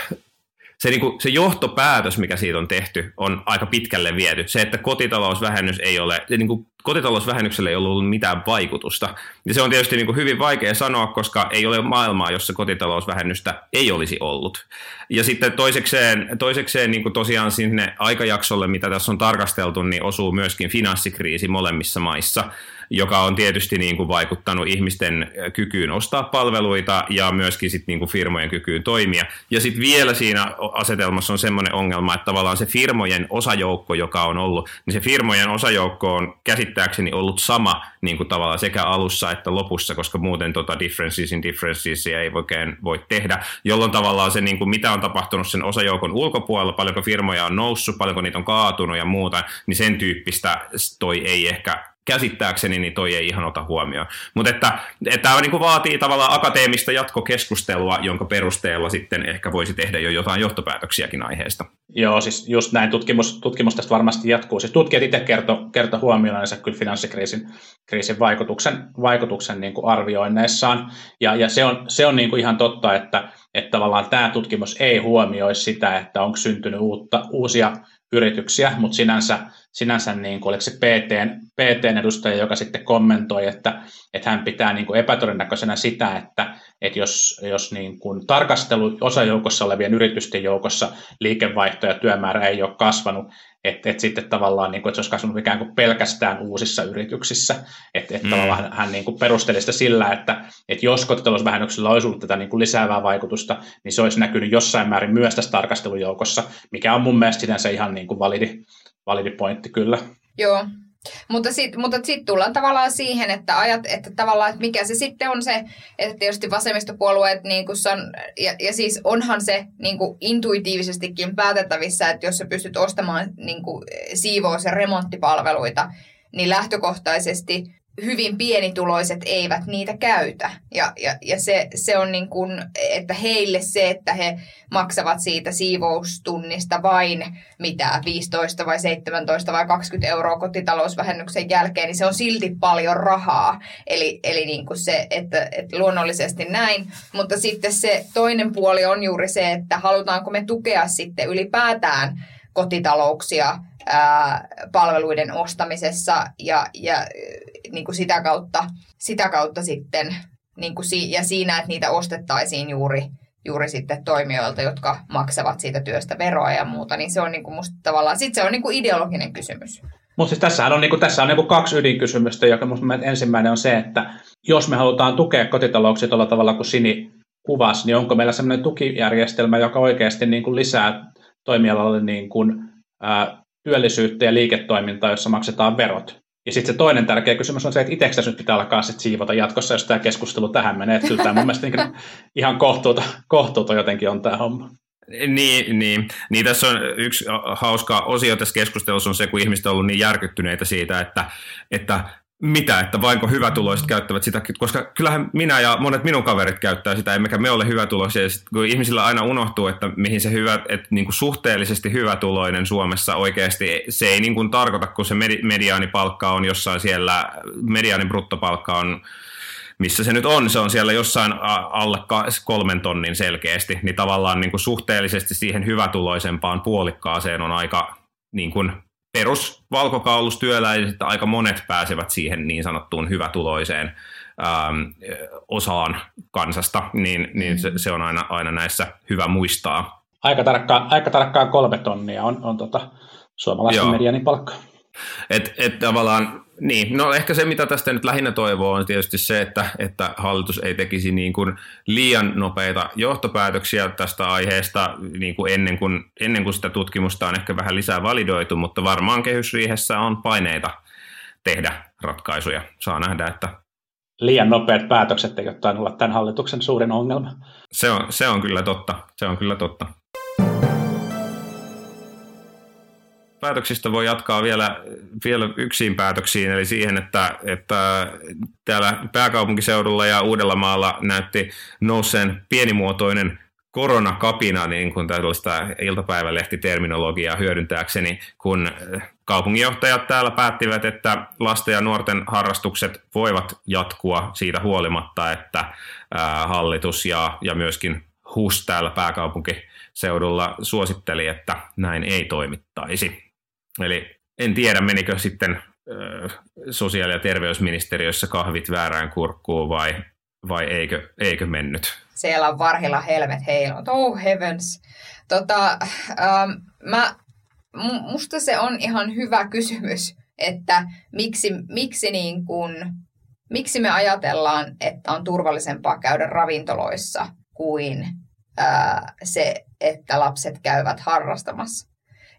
se, niin kuin, se johtopäätös, mikä siitä on tehty, on aika pitkälle viety. Se, että kotitalousvähennys ei ole, niin kuin, kotitalousvähennykselle ei ollut mitään vaikutusta. Ja se on tietysti niin kuin hyvin vaikea sanoa, koska ei ole maailmaa, jossa kotitalousvähennystä ei olisi ollut. Ja sitten toisekseen, toisekseen niin kuin tosiaan sinne aikajaksolle, mitä tässä on tarkasteltu, niin osuu myöskin finanssikriisi molemmissa maissa joka on tietysti niin kuin vaikuttanut ihmisten kykyyn ostaa palveluita ja myöskin sit niin kuin firmojen kykyyn toimia. Ja sitten vielä siinä asetelmassa on semmoinen ongelma, että tavallaan se firmojen osajoukko, joka on ollut, niin se firmojen osajoukko on käsittääkseni ollut sama niin kuin tavallaan sekä alussa että lopussa, koska muuten tota differences in differences ei oikein voi tehdä, jolloin tavallaan se, niin kuin mitä on tapahtunut sen osajoukon ulkopuolella, paljonko firmoja on noussut, paljonko niitä on kaatunut ja muuta, niin sen tyyppistä toi ei ehkä käsittääkseni niin toi ei ihan ota huomioon. Mutta että, että tämä niin vaatii tavallaan akateemista jatkokeskustelua, jonka perusteella sitten ehkä voisi tehdä jo jotain johtopäätöksiäkin aiheesta. Joo, siis just näin tutkimus, tutkimus tästä varmasti jatkuu. Siis tutkijat itse kertoi kerto huomioineensa kyllä finanssikriisin kriisin vaikutuksen, vaikutuksen niin kuin arvioinneissaan. Ja, ja se on, se on niin kuin ihan totta, että, että tavallaan tämä tutkimus ei huomioi sitä, että onko syntynyt uutta, uusia yrityksiä, mutta sinänsä, sinänsä niin kuin, oliko se PTn, PTn edustaja, joka sitten kommentoi, että, että hän pitää niin kuin epätodennäköisenä sitä, että, että jos, jos niin kuin tarkastelu osajoukossa olevien yritysten joukossa liikevaihto ja työmäärä ei ole kasvanut, että, että sitten tavallaan, niin kuin, että se olisi kasvanut ikään kuin pelkästään uusissa yrityksissä. Että, että mm. tavallaan hän, niin kuin perusteli sitä sillä, että, että jos kotitalousvähennyksellä olisi ollut tätä niin kuin lisäävää vaikutusta, niin se olisi näkynyt jossain määrin myös tässä tarkastelujoukossa, mikä on mun mielestä sinänsä ihan niin kuin validi, validi pointti kyllä. Joo, mutta sitten mutta sit tullaan tavallaan siihen, että ajat, että tavallaan, että mikä se sitten on se, että tietysti vasemmistopuolueet, niin kuin san, ja, ja siis onhan se niin intuitiivisestikin päätettävissä, että jos sä pystyt ostamaan niin kuin siivous- ja remonttipalveluita, niin lähtökohtaisesti hyvin pienituloiset eivät niitä käytä. Ja, ja, ja se, se on niin kuin, että heille se, että he maksavat siitä siivoustunnista vain mitä 15 vai 17 vai 20 euroa kotitalousvähennyksen jälkeen, niin se on silti paljon rahaa. Eli, eli niin kuin se, että, että luonnollisesti näin. Mutta sitten se toinen puoli on juuri se, että halutaanko me tukea sitten ylipäätään kotitalouksia palveluiden ostamisessa ja, ja niin kuin sitä, kautta, sitä kautta sitten niin kuin si- ja siinä, että niitä ostettaisiin juuri, juuri sitten toimijoilta, jotka maksavat siitä työstä veroa ja muuta, niin se on niin kuin musta tavallaan, sitten se on niin kuin ideologinen kysymys. Mutta siis tässähän on, kuin, tässä on niin kuin kaksi ydinkysymystä, joka ensimmäinen on se, että jos me halutaan tukea kotitalouksia tuolla tavalla kuin Sini, kuvasi, niin onko meillä sellainen tukijärjestelmä, joka oikeasti kuin lisää toimialalle niin kuin, ää, työllisyyttä ja liiketoimintaa, jossa maksetaan verot. Ja sitten se toinen tärkeä kysymys on se, että itseksi nyt pitää alkaa sit siivota jatkossa, jos tämä keskustelu tähän menee. Että kyllä tämä mun mielestä niin ihan kohtuuta, kohtuuta jotenkin on tämä homma. Niin, niin, niin, tässä on yksi hauska osio tässä keskustelussa on se, kun ihmiset on ollut niin järkyttyneitä siitä, että, että mitä, että vainko hyvätuloiset käyttävät sitä, koska kyllähän minä ja monet minun kaverit käyttää sitä, emmekä me ole hyvätuloisia. Ja sit, kun ihmisillä aina unohtuu, että mihin se hyvä, että niin kuin suhteellisesti hyvätuloinen Suomessa oikeasti, se ei niin kuin tarkoita, kun se mediaanipalkka on jossain siellä, mediaanin bruttopalkka on missä se nyt on, se on siellä jossain alle kolmen tonnin selkeästi, niin tavallaan niin kuin suhteellisesti siihen hyvätuloisempaan puolikkaaseen on aika niin kuin perus valkokaulustyöläiset, aika monet pääsevät siihen niin sanottuun hyvätuloiseen ähm, osaan kansasta, niin, niin se, se on aina, aina näissä hyvä muistaa. Aika tarkkaan, aika tarkkaan kolme tonnia on, on tota suomalaisten medianipalkka. Et, et tavallaan niin, no ehkä se mitä tästä nyt lähinnä toivoo on tietysti se, että, että hallitus ei tekisi niin kuin liian nopeita johtopäätöksiä tästä aiheesta niin kuin ennen, kuin, ennen kuin sitä tutkimusta on ehkä vähän lisää validoitu, mutta varmaan kehysriihessä on paineita tehdä ratkaisuja. Saa nähdä, että liian nopeat päätökset ei olla tämän hallituksen suurin ongelma. Se on, se on kyllä totta. Se on kyllä totta. Päätöksistä voi jatkaa vielä, vielä yksin päätöksiin, eli siihen, että, että täällä pääkaupunkiseudulla ja Uudellamaalla näytti nousseen pienimuotoinen koronakapina, niin kuin tällaista iltapäivälehtiterminologiaa hyödyntääkseni, kun kaupunginjohtajat täällä päättivät, että lasten ja nuorten harrastukset voivat jatkua siitä huolimatta, että hallitus ja, ja myöskin HUS täällä pääkaupunkiseudulla suositteli, että näin ei toimittaisi. Eli en tiedä, menikö sitten sosiaali- ja terveysministeriössä kahvit väärään kurkkuun vai, vai eikö, eikö mennyt? Siellä on varhilla helmet heilunut. Oh heavens. Tota, ähm, mä, musta se on ihan hyvä kysymys, että miksi, miksi, niin kun, miksi me ajatellaan, että on turvallisempaa käydä ravintoloissa kuin ää, se, että lapset käyvät harrastamassa.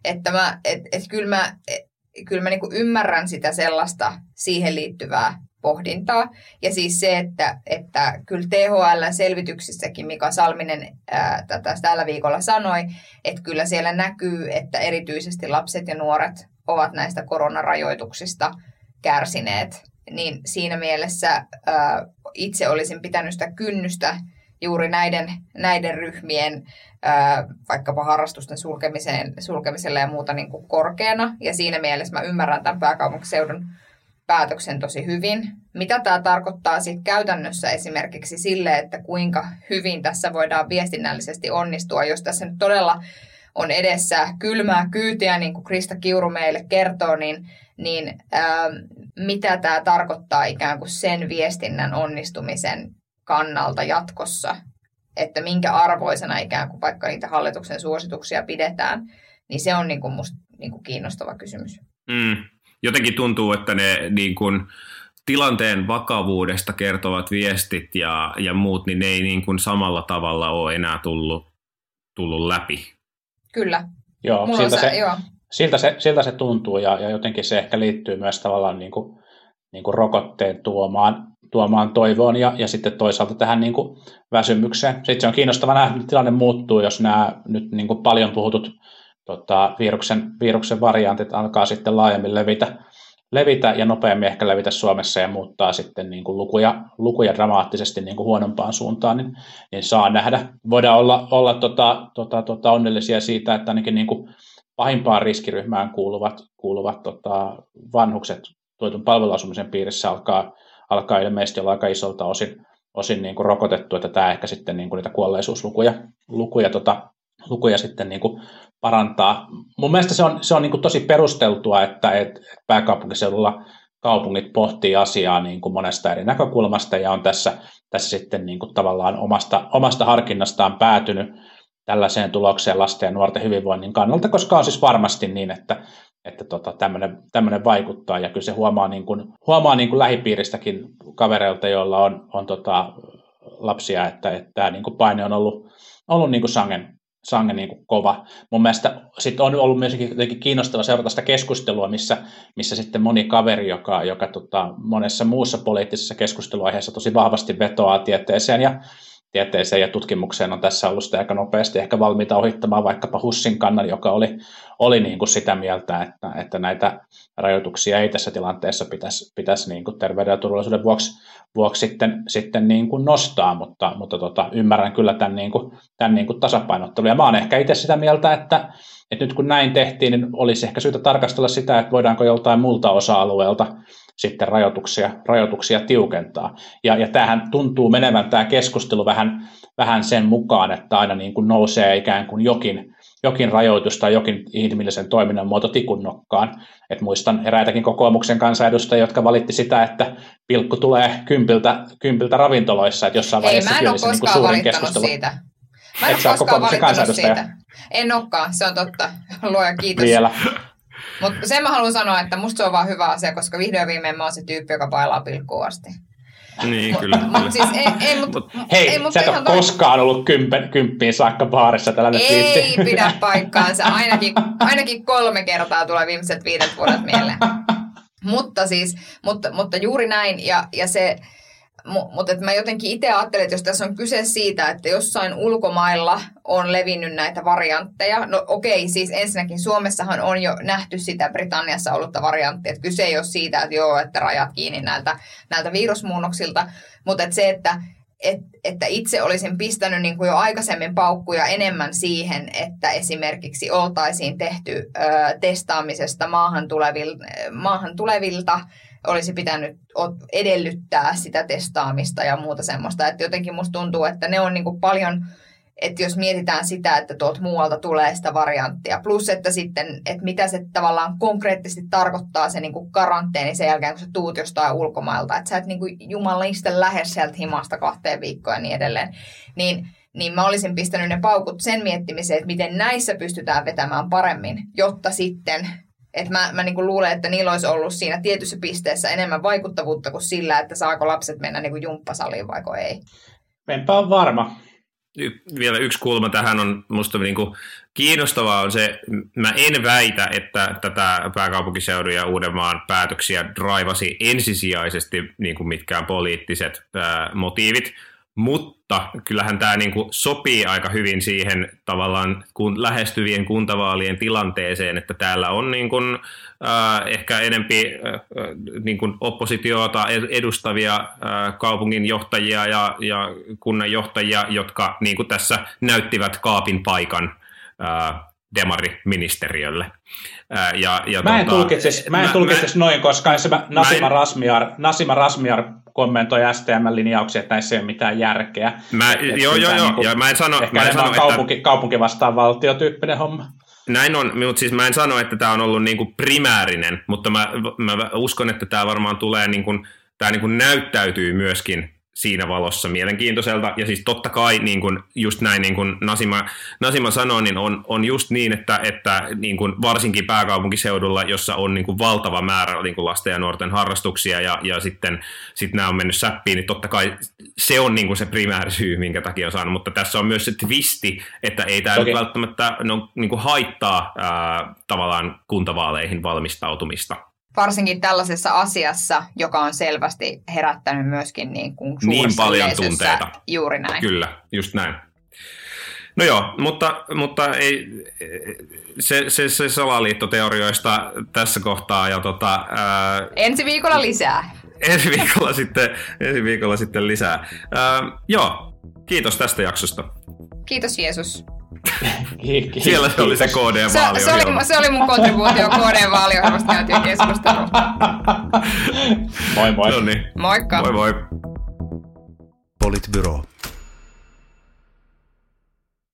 Että mä, et, et kyllä mä, et, kyllä mä niinku ymmärrän sitä sellaista siihen liittyvää pohdintaa. Ja siis se, että, että kyllä THL-selvityksissäkin Mika Salminen ää, tätä tällä viikolla sanoi, että kyllä siellä näkyy, että erityisesti lapset ja nuoret ovat näistä koronarajoituksista kärsineet. Niin siinä mielessä ää, itse olisin pitänyt sitä kynnystä juuri näiden, näiden ryhmien vaikkapa harrastusten sulkemiseen, sulkemiselle ja muuta niin kuin korkeana. Ja siinä mielessä mä ymmärrän tämän pääkaupunkiseudun päätöksen tosi hyvin. Mitä tämä tarkoittaa sitten käytännössä esimerkiksi sille, että kuinka hyvin tässä voidaan viestinnällisesti onnistua, jos tässä nyt todella on edessä kylmää kyytiä, niin kuin Krista Kiuru meille kertoo, niin, niin ää, mitä tämä tarkoittaa ikään kuin sen viestinnän onnistumisen kannalta jatkossa että minkä arvoisena ikään kuin vaikka niitä hallituksen suosituksia pidetään, niin se on niin kuin musta niin kuin kiinnostava kysymys. Mm. Jotenkin tuntuu, että ne niin kuin, tilanteen vakavuudesta kertovat viestit ja, ja muut, niin ne ei niin kuin samalla tavalla ole enää tullut, tullut läpi. Kyllä. Joo, siltä se, se, joo. Siltä, se, siltä se tuntuu ja, ja jotenkin se ehkä liittyy myös tavallaan niin kuin, niin kuin rokotteen tuomaan tuomaan toivoon ja, ja sitten toisaalta tähän niin kuin väsymykseen. Sitten se on kiinnostava nähdä, että tilanne muuttuu, jos nämä nyt niin kuin paljon puhutut tota, viruksen, viruksen variantit alkaa sitten laajemmin levitä, levitä ja nopeammin ehkä levitä Suomessa ja muuttaa sitten niin kuin lukuja, lukuja dramaattisesti niin kuin huonompaan suuntaan, niin, niin saa nähdä. Voidaan olla, olla tota, tota, tota onnellisia siitä, että ainakin niin kuin pahimpaan riskiryhmään kuuluvat, kuuluvat tota, vanhukset tuetun palveluasumisen piirissä alkaa alkaa ilmeisesti olla aika isolta osin, osin niin kuin rokotettu, että tämä ehkä sitten niin kuin niitä kuolleisuuslukuja lukuja, tota, lukuja sitten niin kuin parantaa. Mun mielestä se on, se on niin kuin tosi perusteltua, että, että pääkaupunkiseudulla kaupungit pohtii asiaa niin kuin monesta eri näkökulmasta ja on tässä, tässä sitten niin kuin tavallaan omasta, omasta harkinnastaan päätynyt tällaiseen tulokseen lasten ja nuorten hyvinvoinnin kannalta, koska on siis varmasti niin, että että tota, tämmöinen vaikuttaa. Ja kyllä se huomaa, niin kuin, huomaa niin kuin lähipiiristäkin kavereilta, joilla on, on tota, lapsia, että, että tämä niin kuin paine on ollut, ollut niin kuin sangen, sangen niin kuin kova. Mun mielestä sit on ollut myös kiinnostava seurata sitä keskustelua, missä, missä sitten moni kaveri, joka, joka tota, monessa muussa poliittisessa keskusteluaiheessa tosi vahvasti vetoaa tieteeseen ja tieteeseen ja tutkimukseen on tässä ollut sitä aika nopeasti ehkä valmiita ohittamaan vaikkapa Hussin kannan, joka oli, oli niin kuin sitä mieltä, että, että näitä rajoituksia ei tässä tilanteessa pitäisi, pitäisi niin kuin terveyden ja turvallisuuden vuoksi, vuoksi sitten, sitten niin kuin nostaa, mutta, mutta tota, ymmärrän kyllä tämän, niin kuin, tämän niin kuin tasapainottelun. Ja mä oon ehkä itse sitä mieltä, että, että nyt kun näin tehtiin, niin olisi ehkä syytä tarkastella sitä, että voidaanko joltain muulta osa-alueelta sitten rajoituksia, rajoituksia tiukentaa. Ja, ja tämähän tuntuu menevän tämä keskustelu vähän, vähän sen mukaan, että aina niin kuin nousee ikään kuin jokin, jokin rajoitus tai jokin inhimillisen toiminnan muoto tikun nokkaan. Et muistan eräitäkin kokoomuksen kansanedustajia, jotka valitti sitä, että pilkku tulee kympiltä, kympiltä ravintoloissa, että jossain vaiheessa Ei, mä en ole niin koskaan valittanut siitä. Mä en Et ole koskaan valittanut siitä. En olekaan, se on totta. Luoja kiitos. Vielä. Mutta sen mä haluan sanoa, että musta se on vaan hyvä asia, koska vihdoin ja viimein mä oon se tyyppi, joka pailaa pilkkuun asti. Niin, kyllä. Mutta kyllä. siis ei, ei, mut, Hei, ei, mut sä et ole koskaan ollut kympen, kymppiin saakka baarissa, tällä nyt Ei viitti. pidä paikkaansa. Ainakin, ainakin kolme kertaa tulee viimeiset viidet vuodet mieleen. Mutta siis, mutta, mutta juuri näin. Ja, ja se, mutta että mä jotenkin itse ajattelen, että jos tässä on kyse siitä, että jossain ulkomailla on levinnyt näitä variantteja. No okei, siis ensinnäkin Suomessahan on jo nähty sitä Britanniassa ollutta varianttia. Että kyse ei ole siitä, että joo, että rajat kiinni näiltä, näiltä virusmuunnoksilta. Mutta että se, että et, että itse olisin pistänyt niin kuin jo aikaisemmin paukkuja enemmän siihen, että esimerkiksi oltaisiin tehty ö, testaamisesta maahan, tulevil, maahan tulevilta, olisi pitänyt edellyttää sitä testaamista ja muuta semmoista. Että jotenkin musta tuntuu, että ne on niin kuin paljon, että jos mietitään sitä, että tuolta muualta tulee sitä varianttia, plus että sitten, että mitä se tavallaan konkreettisesti tarkoittaa se niin kuin karanteeni sen jälkeen, kun sä tuut jostain ulkomailta, että sä et niin jumalista lähde sieltä himasta kahteen viikkoon ja niin edelleen, niin, niin mä olisin pistänyt ne paukut sen miettimiseen, että miten näissä pystytään vetämään paremmin, jotta sitten että mä, mä niinku luulen, että niillä olisi ollut siinä tietyssä pisteessä enemmän vaikuttavuutta kuin sillä, että saako lapset mennä niinku jumppasaliin vaiko ei. Enpä ole varma. Y- vielä yksi kulma tähän on musta niin kuin kiinnostavaa on se, mä en väitä, että tätä pääkaupunkiseudun ja Uudenmaan päätöksiä draivasi ensisijaisesti niin kuin mitkään poliittiset ää, motiivit, mutta kyllähän tämä niin kuin sopii aika hyvin siihen tavallaan kun lähestyvien kuntavaalien tilanteeseen, että täällä on niin kuin, äh, ehkä enempi äh, niin kuin oppositiota edustavia äh, kaupunginjohtajia ja, ja kunnanjohtajia, jotka niin kuin tässä näyttivät kaapin paikan äh, demariministeriölle. Äh, ja, ja Mä en tota, tulkitsis, mä en mä- tulkitsis noin, koska se mä, Nasima, en- Rasmiar, Nasima Rasmiar kommentoi STM-linjauksia, että näissä ei ole mitään järkeä. Mä, Et- et joo, joo, joo, niinku ja mä en sano, mä en sano että, kaupunki, kaupunki vastaan valtiotyyppinen homma. Näin on, mutta siis mä en sano, että tämä on ollut niinku primäärinen, mutta mä, mä uskon, että tämä varmaan tulee, niinku, tämä niinku näyttäytyy myöskin siinä valossa mielenkiintoiselta. Ja siis totta kai, niin kuin just näin niin kuin Nasima, Nasima sanoi, niin on, on just niin, että, että niin kuin varsinkin pääkaupunkiseudulla, jossa on niin kuin valtava määrä niin kuin lasten ja nuorten harrastuksia ja, ja sitten sit nämä on mennyt säppiin, niin totta kai se on niin kuin se primäärisyy, minkä takia on saanut. Mutta tässä on myös se twisti, että ei tämä nyt välttämättä no, niin kuin haittaa ää, tavallaan kuntavaaleihin valmistautumista. Varsinkin tällaisessa asiassa, joka on selvästi herättänyt myöskin niin, kuin Niin paljon tunteita. Juuri näin. Kyllä, just näin. No joo, mutta, mutta ei, se, se, se salaliittoteorioista tässä kohtaa ja tota, ää, Ensi viikolla lisää. ensi, viikolla sitten, ensi viikolla sitten lisää. Ää, joo, kiitos tästä jaksosta. Kiitos Jeesus. Ki- ki- Siellä se oli se kiitos. KD Se, se, oli, se oli mun kontribuutio KD-vaaliohjelmasta käytyyn keskusteluun. Moi moi. No niin, Moikka. moi moi. Politbyro.